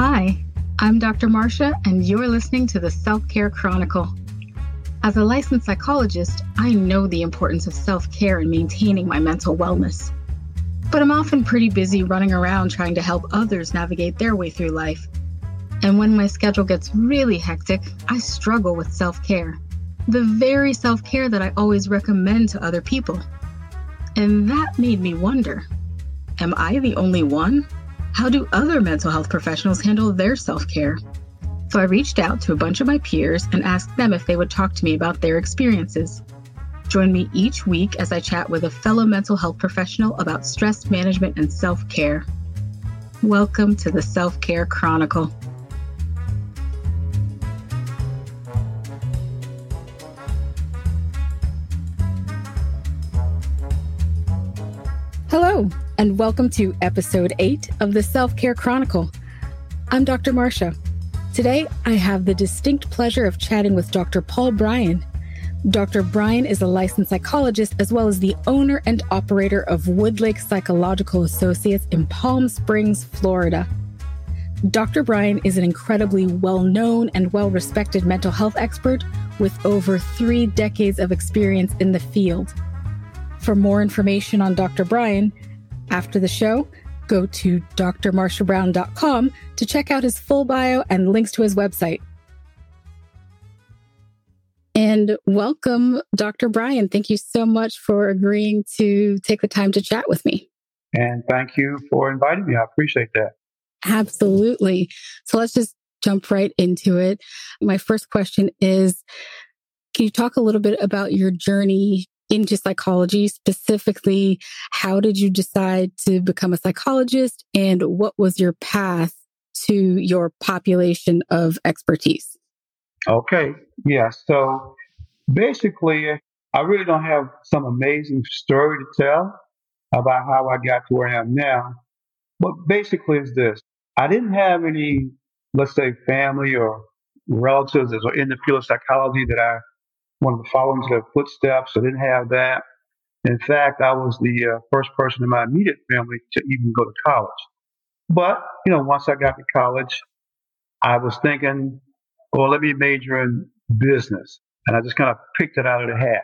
Hi, I'm Dr. Marsha, and you're listening to the Self Care Chronicle. As a licensed psychologist, I know the importance of self care in maintaining my mental wellness. But I'm often pretty busy running around trying to help others navigate their way through life. And when my schedule gets really hectic, I struggle with self care. The very self care that I always recommend to other people. And that made me wonder Am I the only one? How do other mental health professionals handle their self care? So I reached out to a bunch of my peers and asked them if they would talk to me about their experiences. Join me each week as I chat with a fellow mental health professional about stress management and self care. Welcome to the Self Care Chronicle. And welcome to episode 8 of the Self Care Chronicle. I'm Dr. Marsha. Today, I have the distinct pleasure of chatting with Dr. Paul Bryan. Dr. Bryan is a licensed psychologist as well as the owner and operator of Woodlake Psychological Associates in Palm Springs, Florida. Dr. Bryan is an incredibly well known and well respected mental health expert with over three decades of experience in the field. For more information on Dr. Bryan, after the show, go to drmarshabrown.com to check out his full bio and links to his website. And welcome, Dr. Bryan. Thank you so much for agreeing to take the time to chat with me. And thank you for inviting me. I appreciate that. Absolutely. So let's just jump right into it. My first question is Can you talk a little bit about your journey into psychology specifically how did you decide to become a psychologist and what was your path to your population of expertise? Okay yeah so basically i really don't have some amazing story to tell about how i got to where i am now but basically it's this. I didn't have any let's say family or relatives that were in the field of psychology that i wanted to follow into their footsteps. I didn't have that. In fact, I was the uh, first person in my immediate family to even go to college. But, you know, once I got to college, I was thinking, well, let me major in business. And I just kind of picked it out of the hat.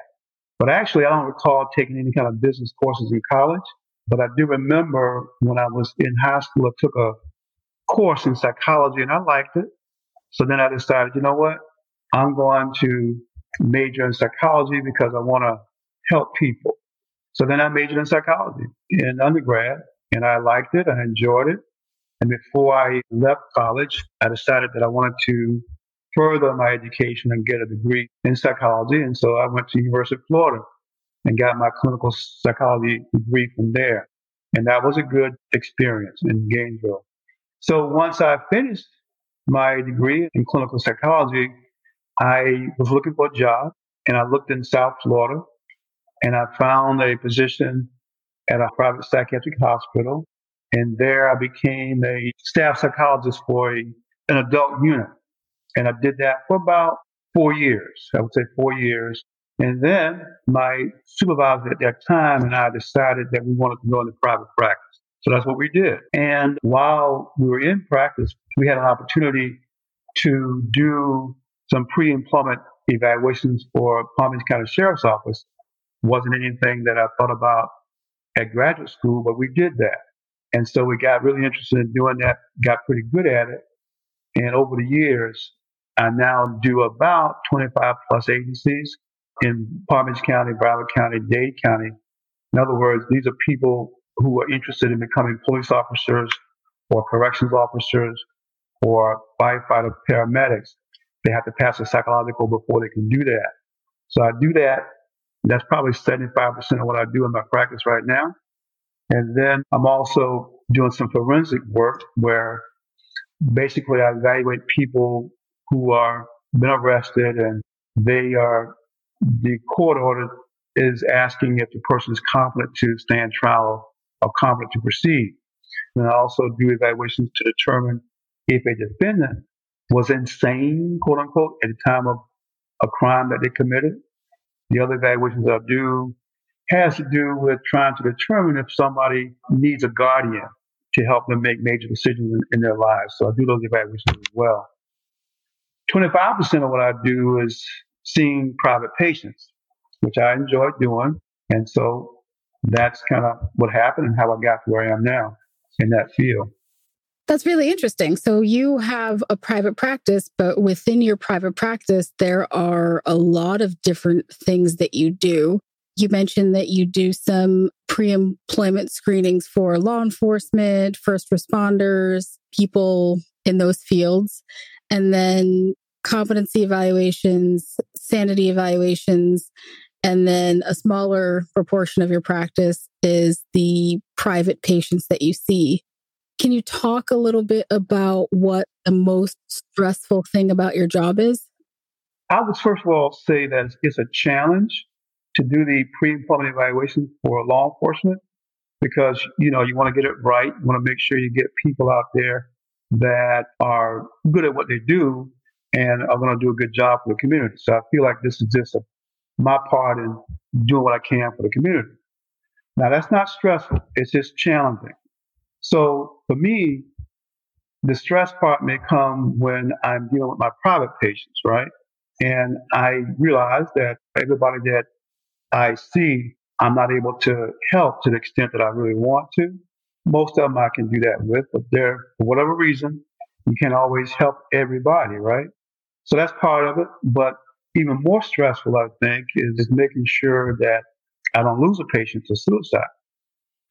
But actually, I don't recall taking any kind of business courses in college. But I do remember when I was in high school, I took a course in psychology and I liked it. So then I decided, you know what? I'm going to major in psychology because I want to help people. So then I majored in psychology in undergrad and I liked it. I enjoyed it. And before I left college, I decided that I wanted to further my education and get a degree in psychology. And so I went to University of Florida and got my clinical psychology degree from there. And that was a good experience in Gainesville. So once I finished my degree in clinical psychology, I was looking for a job and I looked in South Florida and I found a position at a private psychiatric hospital. And there I became a staff psychologist for a, an adult unit. And I did that for about four years. I would say four years. And then my supervisor at that time and I decided that we wanted to go into private practice. So that's what we did. And while we were in practice, we had an opportunity to do some pre-employment evaluations for Palm Beach County Sheriff's Office. Wasn't anything that I thought about at graduate school, but we did that. And so we got really interested in doing that, got pretty good at it. And over the years, I now do about 25 plus agencies in Palm Beach County, Broward County, Dade County. In other words, these are people who are interested in becoming police officers or corrections officers or firefighter paramedics. They have to pass a psychological before they can do that. So I do that. That's probably 75% of what I do in my practice right now. And then I'm also doing some forensic work where basically I evaluate people who are been arrested and they are, the court order is asking if the person is competent to stand trial or competent to proceed. And I also do evaluations to determine if a defendant was insane, quote unquote, at the time of a crime that they committed. The other evaluations I do has to do with trying to determine if somebody needs a guardian to help them make major decisions in, in their lives. So I do those evaluations as well. 25% of what I do is seeing private patients, which I enjoy doing. And so that's kind of what happened and how I got to where I am now in that field. That's really interesting. So you have a private practice, but within your private practice, there are a lot of different things that you do. You mentioned that you do some pre employment screenings for law enforcement, first responders, people in those fields, and then competency evaluations, sanity evaluations, and then a smaller proportion of your practice is the private patients that you see. Can you talk a little bit about what the most stressful thing about your job is? I would first of all say that it's a challenge to do the pre-employment evaluation for law enforcement because you know you want to get it right. You want to make sure you get people out there that are good at what they do and are going to do a good job for the community. So I feel like this is just a, my part in doing what I can for the community. Now that's not stressful; it's just challenging. So for me, the stress part may come when I'm dealing with my private patients, right? And I realize that everybody that I see, I'm not able to help to the extent that I really want to. Most of them I can do that with, but there, for whatever reason, you can't always help everybody, right? So that's part of it. But even more stressful, I think, is, making sure that I don't lose a patient to suicide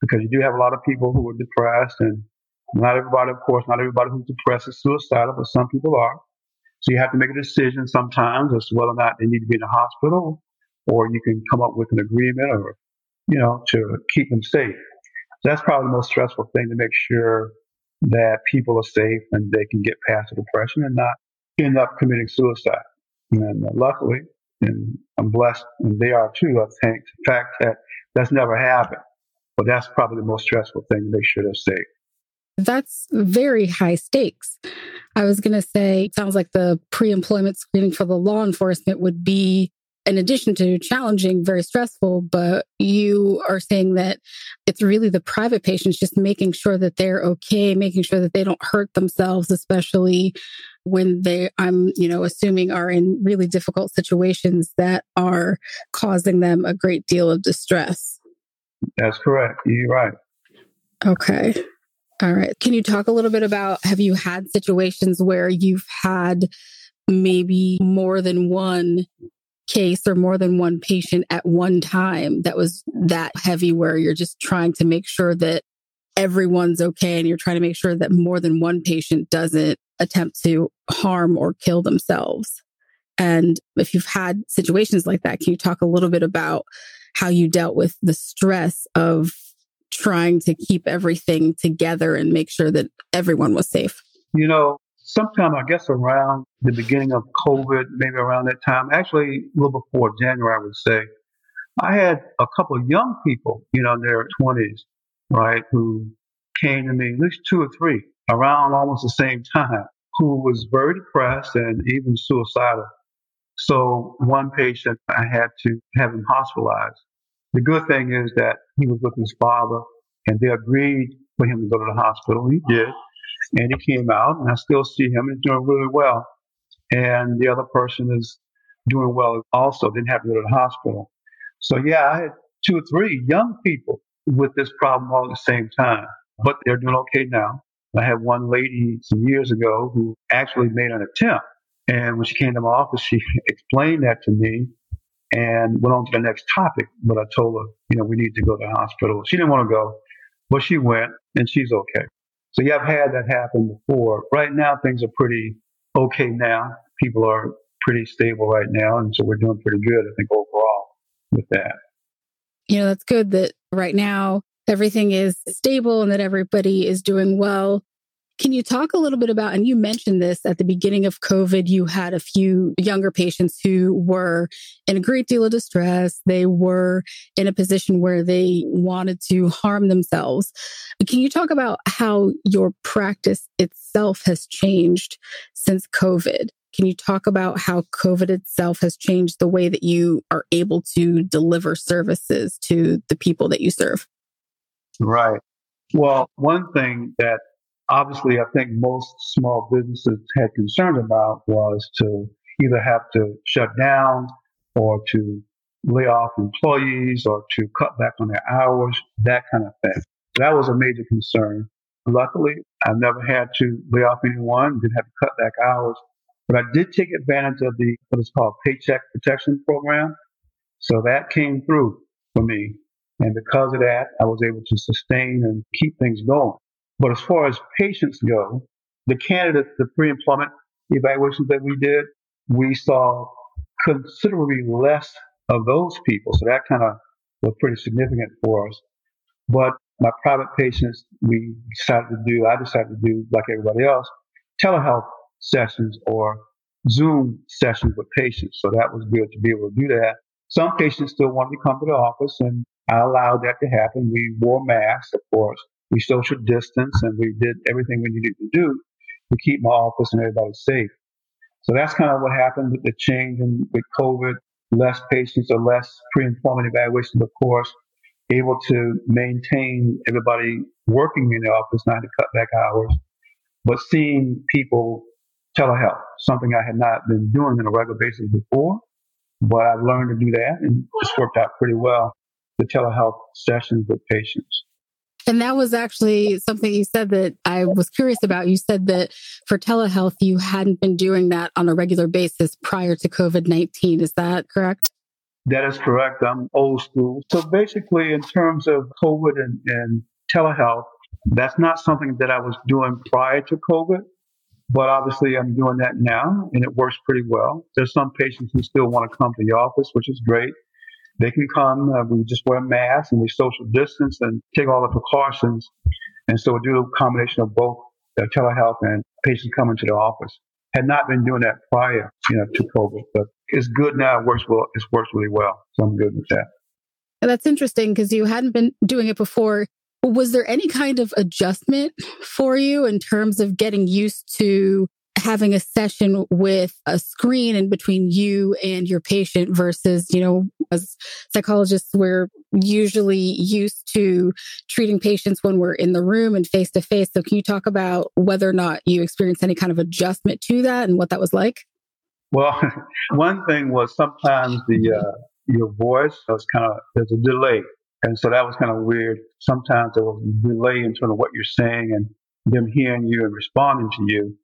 because you do have a lot of people who are depressed and not everybody, of course, not everybody who's depressed is suicidal, but some people are. So you have to make a decision sometimes as to whether or not they need to be in the hospital or you can come up with an agreement or, you know, to keep them safe. So that's probably the most stressful thing to make sure that people are safe and they can get past the depression and not end up committing suicide. And uh, luckily, and I'm blessed, and they are too, I think, the fact that that's never happened. But that's probably the most stressful thing to make sure they're. That's very high stakes. I was going to say, sounds like the pre employment screening for the law enforcement would be, in addition to challenging, very stressful. But you are saying that it's really the private patients just making sure that they're okay, making sure that they don't hurt themselves, especially when they, I'm, you know, assuming are in really difficult situations that are causing them a great deal of distress. That's correct. You're right. Okay. All right. Can you talk a little bit about have you had situations where you've had maybe more than one case or more than one patient at one time that was that heavy where you're just trying to make sure that everyone's okay and you're trying to make sure that more than one patient doesn't attempt to harm or kill themselves. And if you've had situations like that, can you talk a little bit about how you dealt with the stress of trying to keep everything together and make sure that everyone was safe? You know, sometime I guess around the beginning of COVID, maybe around that time, actually a little before January, I would say, I had a couple of young people, you know, in their 20s, right, who came to me, at least two or three, around almost the same time, who was very depressed and even suicidal. So one patient, I had to have him hospitalized. The good thing is that he was with his father and they agreed for him to go to the hospital. He did. And he came out and I still see him and doing really well. And the other person is doing well also, didn't have to go to the hospital. So yeah, I had two or three young people with this problem all at the same time, but they're doing okay now. I had one lady some years ago who actually made an attempt. And when she came to my office, she explained that to me and went on to the next topic. But I told her, you know, we need to go to the hospital. She didn't want to go, but she went and she's okay. So yeah, I've had that happen before. Right now, things are pretty okay now. People are pretty stable right now. And so we're doing pretty good, I think, overall with that. You know, that's good that right now everything is stable and that everybody is doing well. Can you talk a little bit about, and you mentioned this at the beginning of COVID, you had a few younger patients who were in a great deal of distress. They were in a position where they wanted to harm themselves. Can you talk about how your practice itself has changed since COVID? Can you talk about how COVID itself has changed the way that you are able to deliver services to the people that you serve? Right. Well, one thing that obviously I think most small businesses had concern about was to either have to shut down or to lay off employees or to cut back on their hours, that kind of thing. That was a major concern. Luckily, I never had to lay off anyone, didn't have to cut back hours, but I did take advantage of the what is called Paycheck Protection Program. So that came through for me. And because of that, I was able to sustain and keep things going. But as far as patients go, the candidates, the pre-employment evaluations that we did, we saw considerably less of those people. So that kind of was pretty significant for us. But my private patients, we decided to do, I decided to do, like everybody else, telehealth sessions or Zoom sessions with patients. So that was good to be able to do that. Some patients still wanted to come to the office and I allowed that to happen. We wore masks, of course. We social distance and we did everything we needed to do to keep my office and everybody safe. So that's kind of what happened with the change in with COVID. Less patients or less pre-employment evaluations, of course, able to maintain everybody working in the office, not to cut back hours, but seeing people telehealth, something I had not been doing on a regular basis before, but I've learned to do that and it's worked out pretty well. The telehealth sessions with patients. And that was actually something you said that I was curious about. You said that for telehealth, you hadn't been doing that on a regular basis prior to COVID 19. Is that correct? That is correct. I'm old school. So basically, in terms of COVID and, and telehealth, that's not something that I was doing prior to COVID. But obviously, I'm doing that now, and it works pretty well. There's some patients who still want to come to the office, which is great. They can come. Uh, we just wear masks and we social distance and take all the precautions. And so we do a combination of both uh, telehealth and patients coming to the office. Had not been doing that prior, you know, to COVID, but it's good now. It works well. It works really well. So I'm good with that. And that's interesting because you hadn't been doing it before. Was there any kind of adjustment for you in terms of getting used to having a session with a screen in between you and your patient versus, you know, as psychologists, we're usually used to treating patients when we're in the room and face to face. So can you talk about whether or not you experienced any kind of adjustment to that and what that was like? Well, one thing was sometimes the, uh, your voice was kind of, there's a delay. And so that was kind of weird. Sometimes there was a delay in terms of what you're saying and them hearing you and responding to you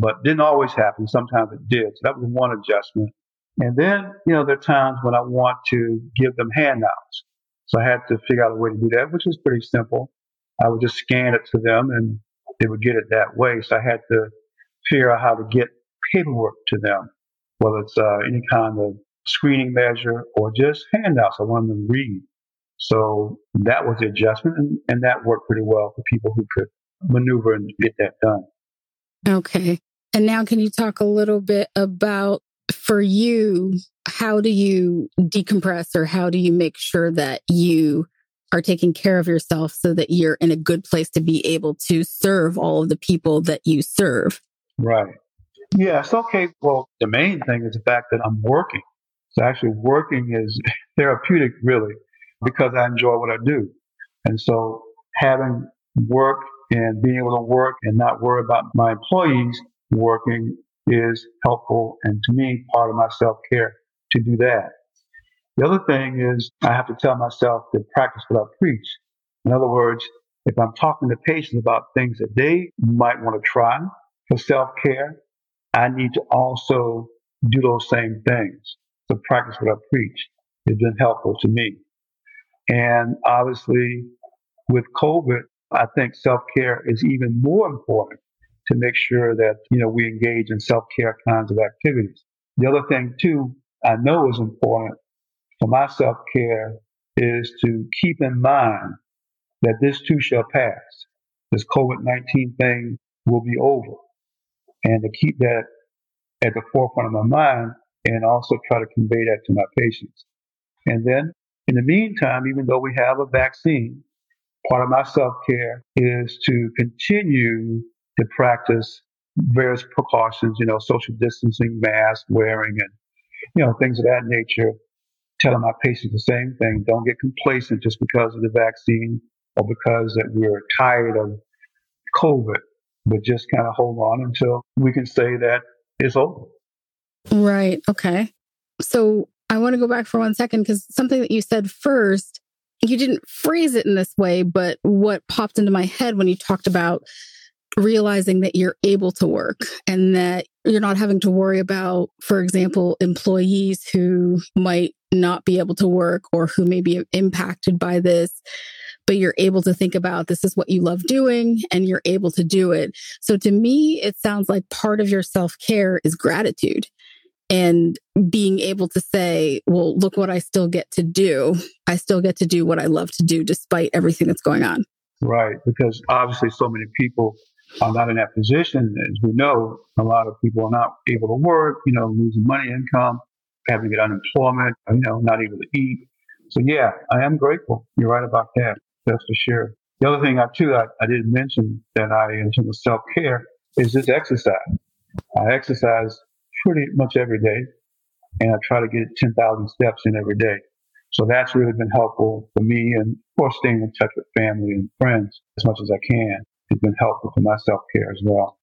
but didn't always happen. Sometimes it did. So that was one adjustment. And then, you know, there are times when I want to give them handouts. So I had to figure out a way to do that, which was pretty simple. I would just scan it to them and they would get it that way. So I had to figure out how to get paperwork to them, whether it's uh, any kind of screening measure or just handouts I wanted them to read. So that was the adjustment and, and that worked pretty well for people who could maneuver and get that done. Okay. And now, can you talk a little bit about for you, how do you decompress or how do you make sure that you are taking care of yourself so that you're in a good place to be able to serve all of the people that you serve? Right. Yes. Okay. Well, the main thing is the fact that I'm working. So actually working is therapeutic really because I enjoy what I do. And so having work and being able to work and not worry about my employees working is helpful and to me part of my self-care to do that. The other thing is I have to tell myself to practice what I preach. In other words, if I'm talking to patients about things that they might want to try for self-care, I need to also do those same things. To practice what I preach It's been helpful to me. And obviously with COVID, I think self-care is even more important to make sure that, you know, we engage in self-care kinds of activities. The other thing too, I know is important for my self-care is to keep in mind that this too shall pass. This COVID-19 thing will be over and to keep that at the forefront of my mind and also try to convey that to my patients. And then in the meantime, even though we have a vaccine, part of my self care is to continue to practice various precautions, you know, social distancing, mask wearing, and, you know, things of that nature. Telling my patients the same thing. Don't get complacent just because of the vaccine. or because that we're tired of COVID, but just kind of hold on until we can say that it's over. Right. Okay. So I want to go back for one second because something that you said first, you didn't phrase it in this way, but what popped into my head when you talked about realizing that you're able to work and that you're not having to worry about, for example, employees who might not be able to work or who may be impacted by this but you're able to think about this is what you love doing and you're able to do it. So to me, it sounds like part of your self care is gratitude and being able to say, well, look what I still get to do. I still get to do what I love to do despite everything that's going on. Right. Because obviously, so many people are not in that position. As we know, a lot of people are not able to work, you know, losing money, income, having to get unemployment, you know, not able to eat. So, yeah, I am grateful. You're right about that. That's for sure. The other thing I too I, I didn't mention that I in terms of self care is this exercise. I exercise pretty much every day, and I try to get ten thousand steps in every day. So that's really been helpful for me, and of course, staying in touch with family and friends as much as I can has been helpful for my self care as well.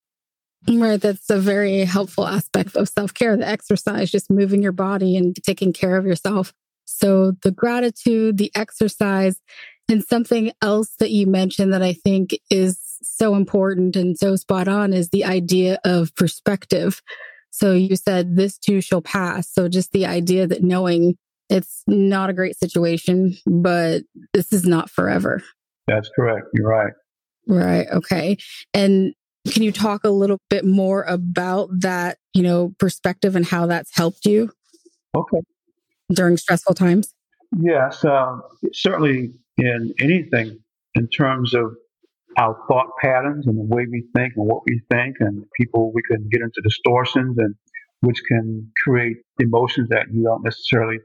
Right. That's a very helpful aspect of self care, the exercise, just moving your body and taking care of yourself. So the gratitude, the exercise, and something else that you mentioned that I think is so important and so spot on is the idea of perspective. So you said this too shall pass. So just the idea that knowing it's not a great situation, but this is not forever. That's correct. You're right. Right. Okay. And can you talk a little bit more about that, you know, perspective and how that's helped you? Okay. During stressful times? Yes. Uh, certainly in anything in terms of our thought patterns and the way we think and what we think and people we can get into distortions and which can create emotions that you don't necessarily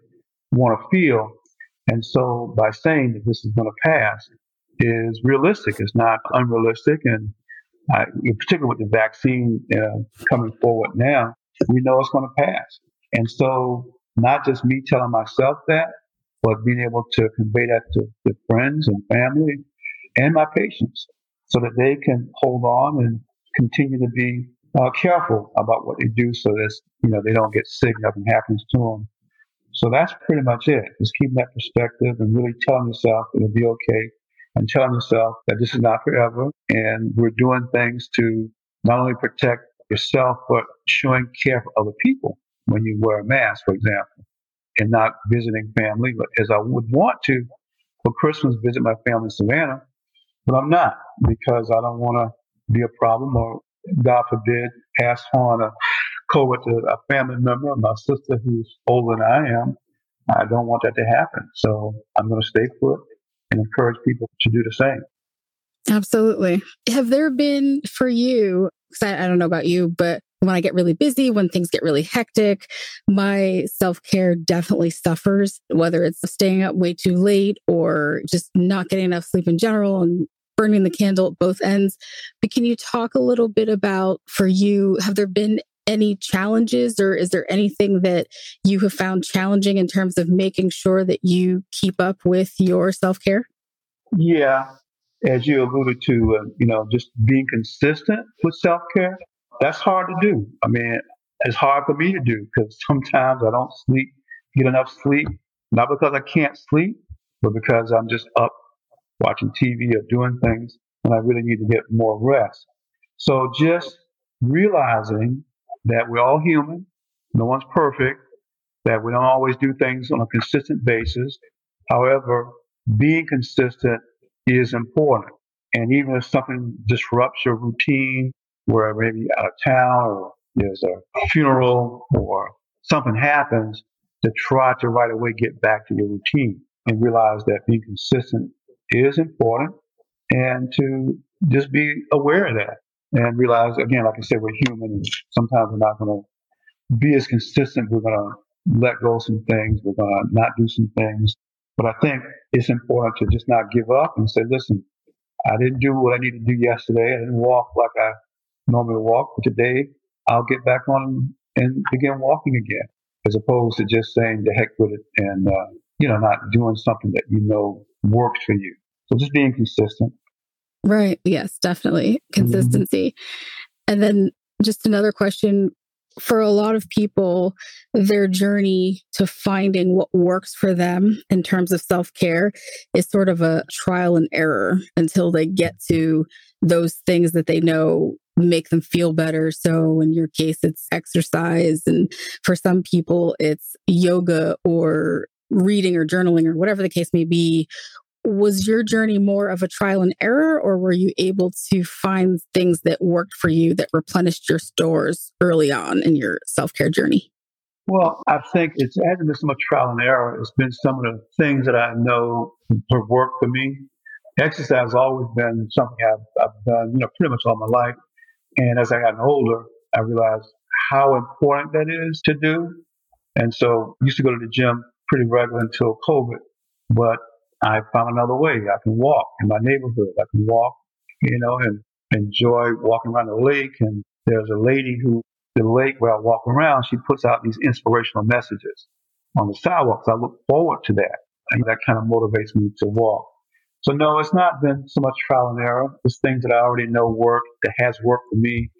want to feel. And so by saying that this is going to pass is realistic. It's not unrealistic. And uh, in particular with the vaccine uh, coming forward now, we know it's going to pass. And so not just me telling myself that, but being able to convey that to, to friends and family and my patients so that they can hold on and continue to be uh, careful about what they do so that you know they don't get sick, nothing happens to them. So that's pretty much it. Just keeping that perspective and really telling yourself it'll be okay and telling yourself that this is not forever and we're doing things to not only protect yourself but showing care for other people when you wear a mask, for example and not visiting family as I would want to for Christmas visit my family in Savannah, but I'm not because I don't want to be a problem or God forbid pass on a to a family member, my sister who's older than I am. I don't want that to happen. So I'm going to stay put and encourage people to do the same. Absolutely. Have there been for you, I, I don't know about you, but when I get really busy, when things get really hectic, my self care definitely suffers, whether it's staying up way too late or just not getting enough sleep in general and burning the candle at both ends. But can you talk a little bit about for you, have there been any challenges or is there anything that you have found challenging in terms of making sure that you keep up with your self care? Yeah. As you alluded to, uh, you know, just being consistent with self care that's hard to do. I mean, it's hard for me to do because sometimes I don't sleep, get enough sleep, not because I can't sleep, but because I'm just up watching TV or doing things and I really need to get more rest. So just realizing that we're all human, no one's perfect, that we don't always do things on a consistent basis. However, being consistent is important. And even if something disrupts your routine where maybe out of town or there's a funeral or something happens to try to right away get back to your routine and realize that being consistent is important and to just be aware of that and realize again, like I said, we're human and sometimes we're not going to be as consistent. We're going to let go some things. We're going to not do some things. But I think it's important to just not give up and say, listen, I didn't do what I needed to do yesterday. I didn't walk like I normally walk, but today I'll get back on and begin walking again, as opposed to just saying the heck with it and, uh, you know, not doing something that you know works for you. So just being consistent. Right. Yes, definitely. Mm-hmm. Consistency. Mm-hmm. And then just another question for a lot of people, their journey to finding what works for them in terms of self care is sort of a trial and error until they get to those things that they know make them feel better. So, in your case, it's exercise. And for some people, it's yoga or reading or journaling or whatever the case may be, was your journey more of a trial and error, or were you able to find things that worked for you that replenished your stores early on in your self care journey? Well, I think it hasn't been so much trial and error. It's been some of the things that I know have worked for me. Exercise has always been something I've, I've done, you know, pretty much all my life. And as I got older, I realized how important that is to do. And so I used to go to the gym pretty regularly until COVID, but I found another way. I can walk in my neighborhood. I can walk, you know, and enjoy walking around the lake. And there's a lady who, the lake where I walk around, she puts out these inspirational messages on the sidewalks. I look forward to that. And that kind of motivates me to walk. So no, it's not been so much trial and error. It's things that I already know work that has worked for me.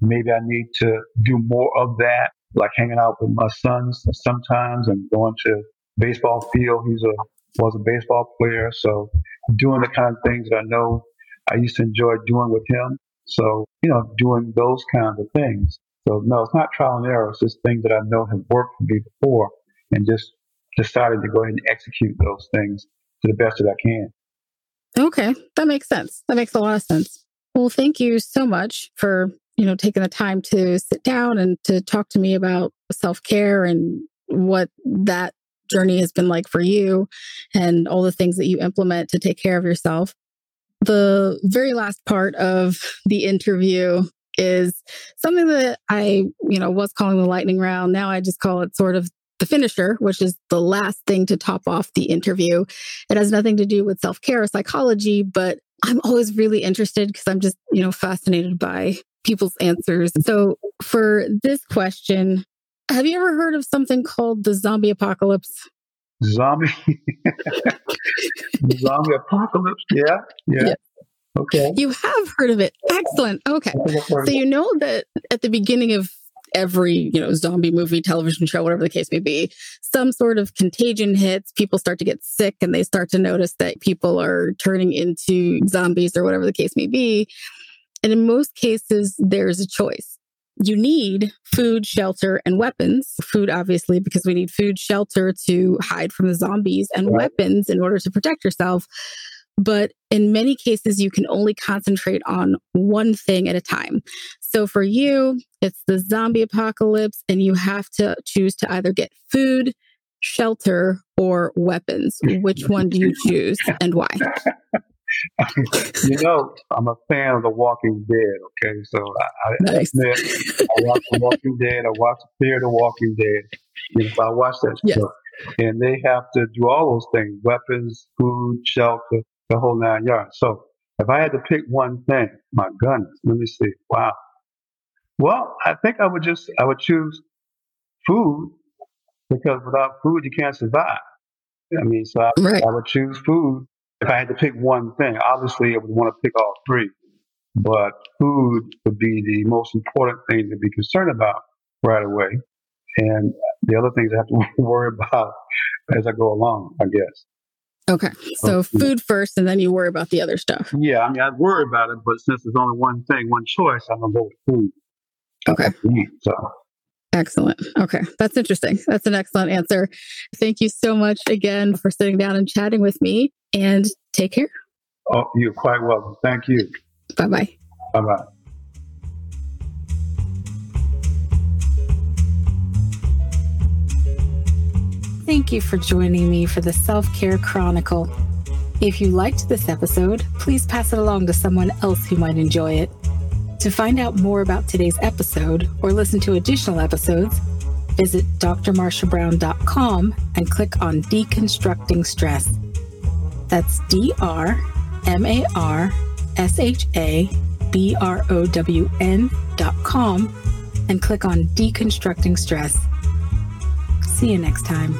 Maybe I need to do more of that, like hanging out with my sons sometimes and going to baseball field. He's a was a baseball player. So doing the kind of things that I know I used to enjoy doing with him. So, you know, doing those kinds of things. So no, it's not trial and error. It's just things that I know have worked for me before and just decided to go ahead and execute those things to the best that I can. Okay. That makes sense. That makes a lot of sense. Well, thank you so much for, you know, taking the time to sit down and to talk to me about self-care and what that journey has been like for you and all the things that you implement to take care of yourself. The very last part of the interview is something that I, you know, was calling the lightning round. Now I just call it sort of the finisher, which is the last thing to top off the interview. It has nothing to do with self care or psychology, but I'm always really interested because I'm just, you know, fascinated by people's answers. So for this question, have you ever heard of something called the zombie apocalypse? Zombie, zombie apocalypse. Yeah, yeah. yeah. Okay. You have heard of it. Excellent. Okay. So you know that at the beginning of every, you know, zombie movie, television show, whatever the case may be, some sort of contagion hits, people start to get sick and they start to notice that people are turning into zombies or whatever the case may be. And in most cases, there's a choice you need food, shelter, and weapons. Food, obviously, because we need food, shelter to hide from the zombies, and right. weapons in order to protect yourself. But in many cases, you can only concentrate on one thing at a time. So for you, it's the zombie apocalypse, and you have to choose to either get food, shelter, or weapons. Which one do you choose and why? you know, I'm a fan of The Walking Dead. Okay, so I, nice. I admit I watch The Walking Dead. I watch Fear the Walking Dead. You know, I watch that yes. show, and they have to do all those things: weapons, food, shelter, the whole nine yards. So, if I had to pick one thing, my goodness, let me see. Wow. Well, I think I would just I would choose food because without food you can't survive. I mean, so I, right. I would choose food if I had to pick one thing, obviously I would want to pick all three, but food would be the most important thing to be concerned about right away. And the other things I have to worry about as I go along, I guess. Okay. So, so food first and then you worry about the other stuff. Yeah. I mean, I'd worry about it, but since there's only one thing, one choice, I'm going to go with food. Okay. So Excellent. Okay. That's interesting. That's an excellent answer. Thank you so much again for sitting down and chatting with me and take care. Oh, you're quite welcome. Thank you. Bye bye. Bye bye. Thank you for joining me for the Self Care Chronicle. If you liked this episode, please pass it along to someone else who might enjoy it. To find out more about today's episode or listen to additional episodes, visit drmarshabrown.com and click on Deconstructing Stress. That's D R M A R S H A B R O W N dot com and click on Deconstructing Stress. See you next time.